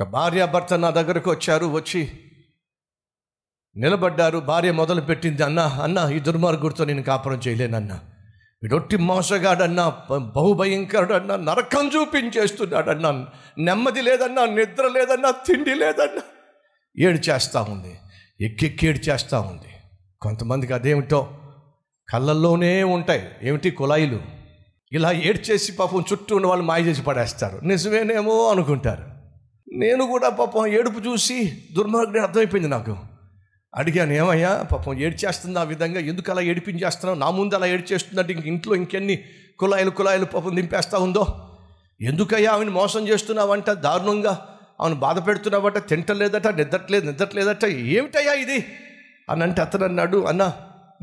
ఒక భార్య భర్త నా దగ్గరకు వచ్చారు వచ్చి నిలబడ్డారు. భార్య మొదలు పెట్టింది అన్న అన్న ఈ దుర్మార్గుడితో నేను కాపురం చేయలేనన్నా. వీడొట్టి మోసగాడన్నా బ- బహుభయంకరుడన్నా నరకం చూపించేస్తున్నాడన్నా. నెమ్మది లేదన్నా నిద్ర లేదన్నా తిండి లేదన్నా. ఏడు చేస్తూ ఉంది ఎక్కెక్కేడు చేస్తూ ఉంది. కొంతమందికి అదేమిటో కళ్ళల్లోనే ఉంటాయి. ఏమిటి కుళాయిలు? ఇలా ఏడ్చేసి పాపం చుట్టూ ఉన్న వాళ్ళు మాయ చేసి పడేస్తారు. నిజమేనేమో అనుకుంటారు. నేను కూడా పాపం ఏడుపు చూసి దుర్మార్గుడు అర్థమైపోయింది నాకు. అడిగాను ఏమయ్యా పాపం ఏడ్చేస్తుంది ఆ విధంగా? ఎందుకు అలా ఏడిపించేస్తున్నావు? నా ముందు అలా ఏడ్చేస్తుందంటే ఇంక ఇంట్లో ఇంకెన్ని కుళాయిలు కుళాయిలు పాపం నింపేస్తా ఉందో? ఎందుకయ్యా ఆమెను మోసం చేస్తున్నావంట? దారుణంగా ఆమెను బాధ పెడుతున్నావట? తింటలేదట నిద్రట్లేదు నిద్రట్లేదట? ఏమిటయ్యా ఇది? అని అంటే అతను అన్నాడు అన్న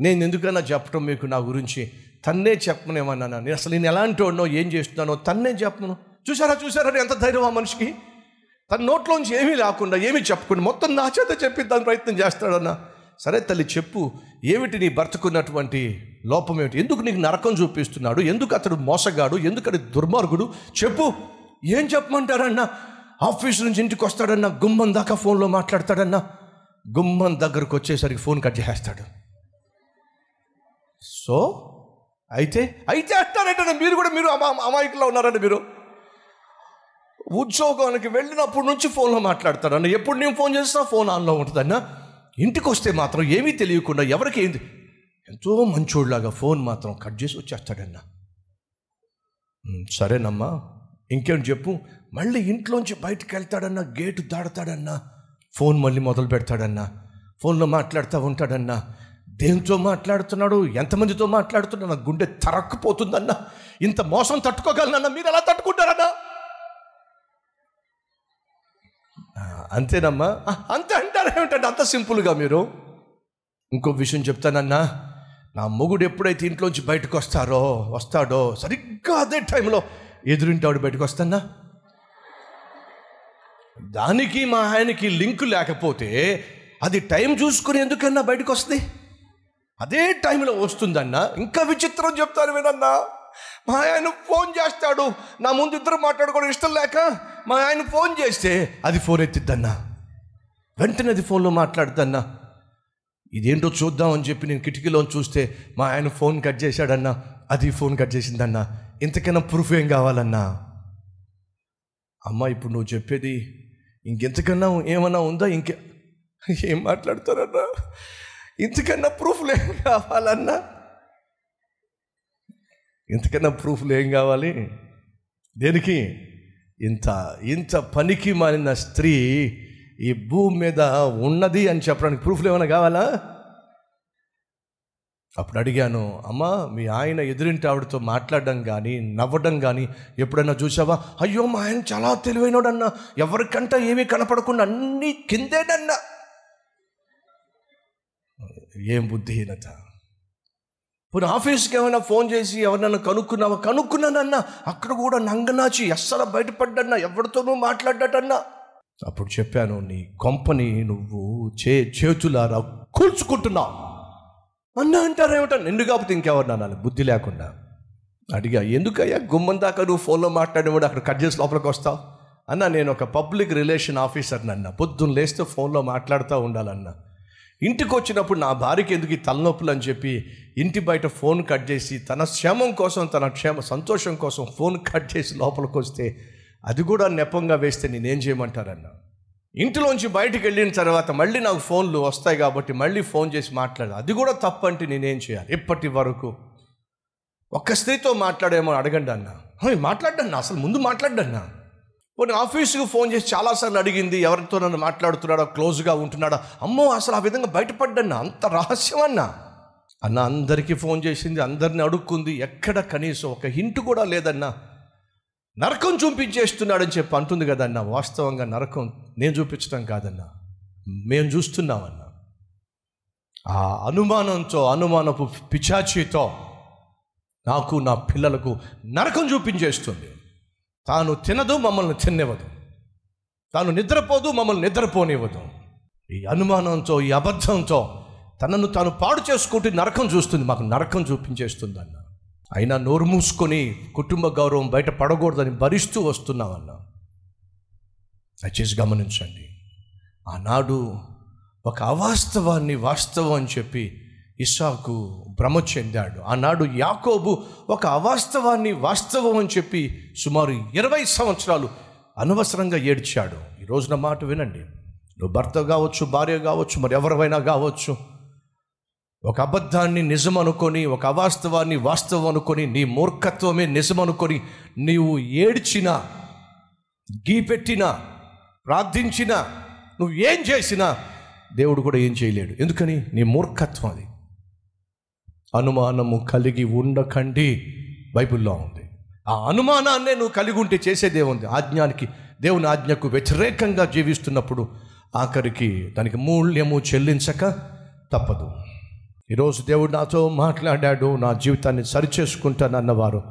నేను ఎందుకన్నా చెప్పడం మీకు నా గురించి? తన్నే చెప్పనేమన్నా నేను అసలు నేను ఎలాంటి వాడినో ఏం చేస్తున్నానో తన్నే చెప్పను. చూసారా చూసారా ఎంత ధైర్యం ఆ మనిషికి? తన నోట్లోంచి ఏమీ లేకుండా ఏమీ చెప్పకుండా మొత్తం నా చేత చెప్పిద్దాని ప్రయత్నం చేస్తాడన్న. సరే తల్లి చెప్పు. ఏమిటి నీ భర్తకున్నటువంటి లోపం ఏమిటి? ఎందుకు నీకు నరకం చూపిస్తున్నాడు? ఎందుకు అతడు మోసగాడు? ఎందుకు అతడు దుర్మార్గుడు? చెప్పు. ఏం చెప్పమంటారన్న? ఆఫీస్ నుంచి ఇంటికి వస్తాడన్న. గుమ్మం దాకా ఫోన్లో మాట్లాడతాడన్న. గుమ్మం దగ్గరకు వచ్చేసరికి ఫోన్ కట్ చేసేస్తాడు. సో అయితే అయితే అంటారంటే మీరు కూడా మీరు అమా అమాయకుల్లో ఉన్నారండి మీరు. ఉద్యోగానికి వెళ్ళినప్పటి నుంచి ఫోన్లో మాట్లాడతాడన్న ఎప్పుడు నేను ఫోన్ చేసినా ఫోన్ ఆన్లో ఉంటుందన్న ఇంటికి వస్తే మాత్రం ఏమీ తెలియకుండా ఎవరికి ఏంది ఎంతో మంచోళ్ళలాగా ఫోన్ మాత్రం కట్ చేసి వచ్చేస్తాడన్న. సరేనమ్మా. ఇంకేం చెప్పు. మళ్ళీ ఇంట్లోంచి బయటకు వెళ్తాడన్నా గేటు దాడతాడన్నా ఫోన్ మళ్ళీ మొదలు పెడతాడన్నా ఫోన్లో మాట్లాడుతూ ఉంటాడన్నా. దేంతో మాట్లాడుతున్నాడు? ఎంతమందితో మాట్లాడుతున్నాడు? నా గుండె తరక్కుపోతుందన్నా. ఇంత మోసం తట్టుకోగలనన్నా. మీరు ఎలా తట్టుకుంటారన్నా? అంతేనమ్మా. అంతే అంటారు అంత సింపుల్గా మీరు. ఇంకో విషయం చెప్తానన్నా నా మొగుడు ఎప్పుడైతే ఇంట్లోంచి బయటకు వస్తారో వస్తాడో సరిగ్గా అదే టైంలో ఎదురింటాడు బయటకు వస్తానా దానికి మా ఆయనకి లింక్ లేకపోతే అది టైం చూసుకుని ఎందుకన్నా బయటకు వస్తుంది? అదే టైంలో వస్తుందన్నా ఇంకా విచిత్రం చెప్తాను వినన్నా. మా ఆయన ఫోన్ చేస్తాడు నా ముందు ఇద్దరు మాట్లాడుకోవడం ఇష్టం లేక మా ఆయన ఫోన్ చేస్తే అది ఫోన్ ఎత్తిద్దన్నా. వెంటనే అది ఫోన్లో మాట్లాడుతున్నా ఇదేంటో చూద్దామని చెప్పి నేను కిటికీలో చూస్తే మా ఆయన ఫోన్ కట్ చేశాడన్నా అది ఫోన్ కట్ చేసిందన్నా. ఇంతకైనా ప్రూఫ్ ఏం కావాలన్నా? అమ్మ ఇప్పుడు నువ్వు చెప్పేది ఇంకెంతకన్నా ఏమన్నా ఉందా? ఇంకే ఏం మాట్లాడతారన్నా? ఇంతకన్నా ప్రూఫ్లు ఏం కావాలన్నా? ఇంతకన్నా ప్రూఫ్లు ఏం కావాలి? దేనికి? ఇంత ఇంత పనికి మారిన స్త్రీ ఈ భూమి మీద ఉన్నది అని చెప్పడానికి ప్రూఫ్లు ఏమైనా కావాలా? అప్పుడు అడిగాను అమ్మా మీ ఆయన ఎదురింటి ఆవిడతో మాట్లాడడం కానీ నవ్వడం కానీ ఎప్పుడైనా చూసావా అయ్యో మా ఆయన చాలా తెలివైనోడన్నా ఎవరికంటే ఏమీ కనపడకుండా అన్నీ కిందేనన్నా. ఏం బుద్ధిహీనత? ఇప్పుడు ఆఫీస్కి ఏమైనా ఫోన్ చేసి ఎవరినన్నా కనుక్కున్నావా? కనుక్కున్నానన్నా అక్కడ కూడా నంగనాచి ఎస్సల బయటపడ్డన్నా ఎవరితోనూ మాట్లాడ్డటన్నా. అప్పుడు చెప్పాను నీ కొంపని నువ్వు చే చేతులారా కూల్చుకుంటున్నావు అన్న అంటారేమిటా నిండు కాకపోతే ఇంకెవరు అనాలి బుద్ధి లేకుండా అడిగా ఎందుకయ్యా గుమ్మం దాకా నువ్వు ఫోన్లో మాట్లాడేవాడు అక్కడ కట్ చేసి లోపలికి వస్తావు? అన్న నేను ఒక పబ్లిక్ రిలేషన్ ఆఫీసర్ని అన్న పొద్దున్న లేస్తే ఫోన్లో మాట్లాడుతూ ఉండాలన్నా. ఇంటికి వచ్చినప్పుడు నా భార్యకి ఎందుకు ఈ తలనొప్పులు అని చెప్పి ఇంటి బయట ఫోన్ కట్ చేసి తన క్షేమం కోసం తన క్షేమ సంతోషం కోసం ఫోన్ కట్ చేసి లోపలికి వస్తే అది కూడా నెపంగా వేస్తే నేనేం చేయమంటారన్న? ఇంటిలోంచి బయటికి వెళ్ళిన తర్వాత మళ్ళీ నాకు ఫోన్లు వస్తాయి కాబట్టి మళ్ళీ ఫోన్ చేసి మాట్లాడాలి. అది కూడా తప్పంటే నేనేం చేయాలి? ఇప్పటి వరకు ఒక్క స్త్రీతో మాట్లాడేమో అడగండి అన్న. మాట్లాడన్నా అసలు ముందు మాట్లాడన్నా కొన్ని ఆఫీసుకు ఫోన్ చేసి చాలాసార్లు అడిగింది ఎవరితో నన్ను మాట్లాడుతున్నాడో క్లోజ్గా ఉంటున్నాడో. అమ్మో అసలు ఆ విధంగా బయటపడ్డన్నా అంత రహస్యం అన్నా. అన్న అందరికీ ఫోన్ చేసింది అందరిని అడుక్కుంది ఎక్కడ కనీసం ఒక హింట్ కూడా లేదన్నా. నరకం చూపించేస్తున్నాడని చెప్పి అంటుంది కదన్నా వాస్తవంగా నరకం నేను చూపించడం కాదన్నా మేము చూస్తున్నామన్నా. ఆ అనుమానంతో అనుమానపు పిచాచితో నాకు నా పిల్లలకు నరకం చూపించేస్తుంది. తాను తినదు మమ్మల్ని తినివ్వదు తాను నిద్రపోదు మమ్మల్ని నిద్రపోనివ్వదు. ఈ అనుమానంతో ఈ అబద్ధంతో తనను తాను పాడు చేసుకుంటూ నరకం చూస్తుంది మాకు నరకం చూపించేస్తుంది అన్న. అయినా నోరు మూసుకొని కుటుంబ గౌరవం బయట పడకూడదని భరిస్తూ వస్తున్నామన్న దయచేసి గమనించండి. ఆనాడు ఒక అవాస్తవాన్ని వాస్తవం అని చెప్పి ఇస్సాకు భ్రమ చెందాడు. ఆనాడు యాకోబు ఒక అవాస్తవాన్ని వాస్తవం అని చెప్పి సుమారు ఇరవై సంవత్సరాలు అనవసరంగా ఏడ్చాడు. ఈ రోజున మాట వినండి. నువ్వు భర్త కావచ్చు భార్య కావచ్చు మరి ఎవరివైనా కావచ్చు. ఒక అబద్ధాన్ని నిజం అనుకొని ఒక అవాస్తవాన్ని వాస్తవం అనుకొని నీ మూర్ఖత్వమే నిజం అనుకొని నీవు ఏడ్చినా గీపెట్టినా ప్రార్థించినా నువ్వు ఏం చేసినా దేవుడు కూడా ఏం చేయలేడు. ఎందుకని? నీ మూర్ఖత్వం అది. అనుమానము కలిగి ఉండకండి. బైబిల్లో ఉంది. ఆ అనుమానాన్నే నువ్వు కలిగి ఉంటే చేసేదేముంది ఆజ్ఞానికి దేవుని ఆజ్ఞకు వ్యతిరేకంగా జీవిస్తున్నప్పుడు ఆఖరికి దానికి మూల్యము చెల్లించక తప్పదు. ఈరోజు దేవుడు నాతో మాట్లాడాడు నా జీవితాన్ని సరిచేసుకుంటానన్నవారు.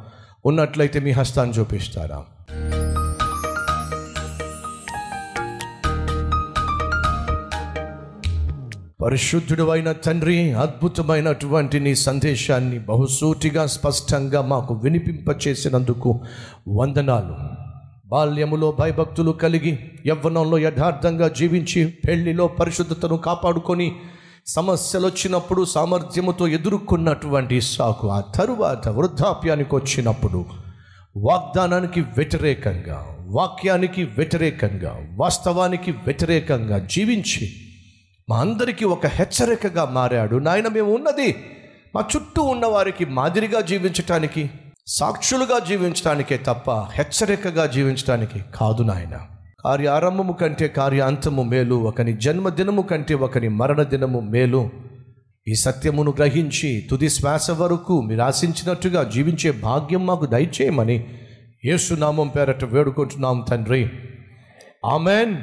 ఉన్నట్లయితే మీ హస్తాన్ని చూపిస్తారా? పరిశుద్ధుడు అయిన తండ్రి అద్భుతమైనటువంటి నీ సందేశాన్ని బహుసూటిగా స్పష్టంగా మాకు వినిపింపచేసినందుకు వందనాలు. బాల్యములో భయభక్తులు కలిగి యవ్వనంలో యథార్థంగా జీవించి పెళ్ళిలో పరిశుద్ధతను కాపాడుకొని సమస్యలు వచ్చినప్పుడు సామర్థ్యముతో ఎదుర్కొన్నటువంటి సాకు ఆ తరువాత వృద్ధాప్యానికి వచ్చినప్పుడు వాగ్దానానికి వ్యతిరేకంగా వాక్యానికి వ్యతిరేకంగా వాస్తవానికి వ్యతిరేకంగా జీవించి మా అందరికీ ఒక హెచ్చరికగా మారాడు. నాయన మేము ఉన్నది మా చుట్టూ ఉన్న వారికి మాదిరిగా జీవించటానికి సాక్షులుగా జీవించటానికే తప్ప హెచ్చరికగా జీవించటానికి కాదు నాయన. కార్య ఆరంభము కంటే కార్యాంతము మేలు ఒకని జన్మదినము కంటే ఒకని మరణ దినము మేలు. ఈ సత్యమును గ్రహించి తుది శ్వాస వరకు మీరు ఆశించినట్టుగా జీవించే భాగ్యం మాకు దయచేయమని యేసునామం పేరట వేడుకుంటున్నాం తండ్రి. ఆమెన్.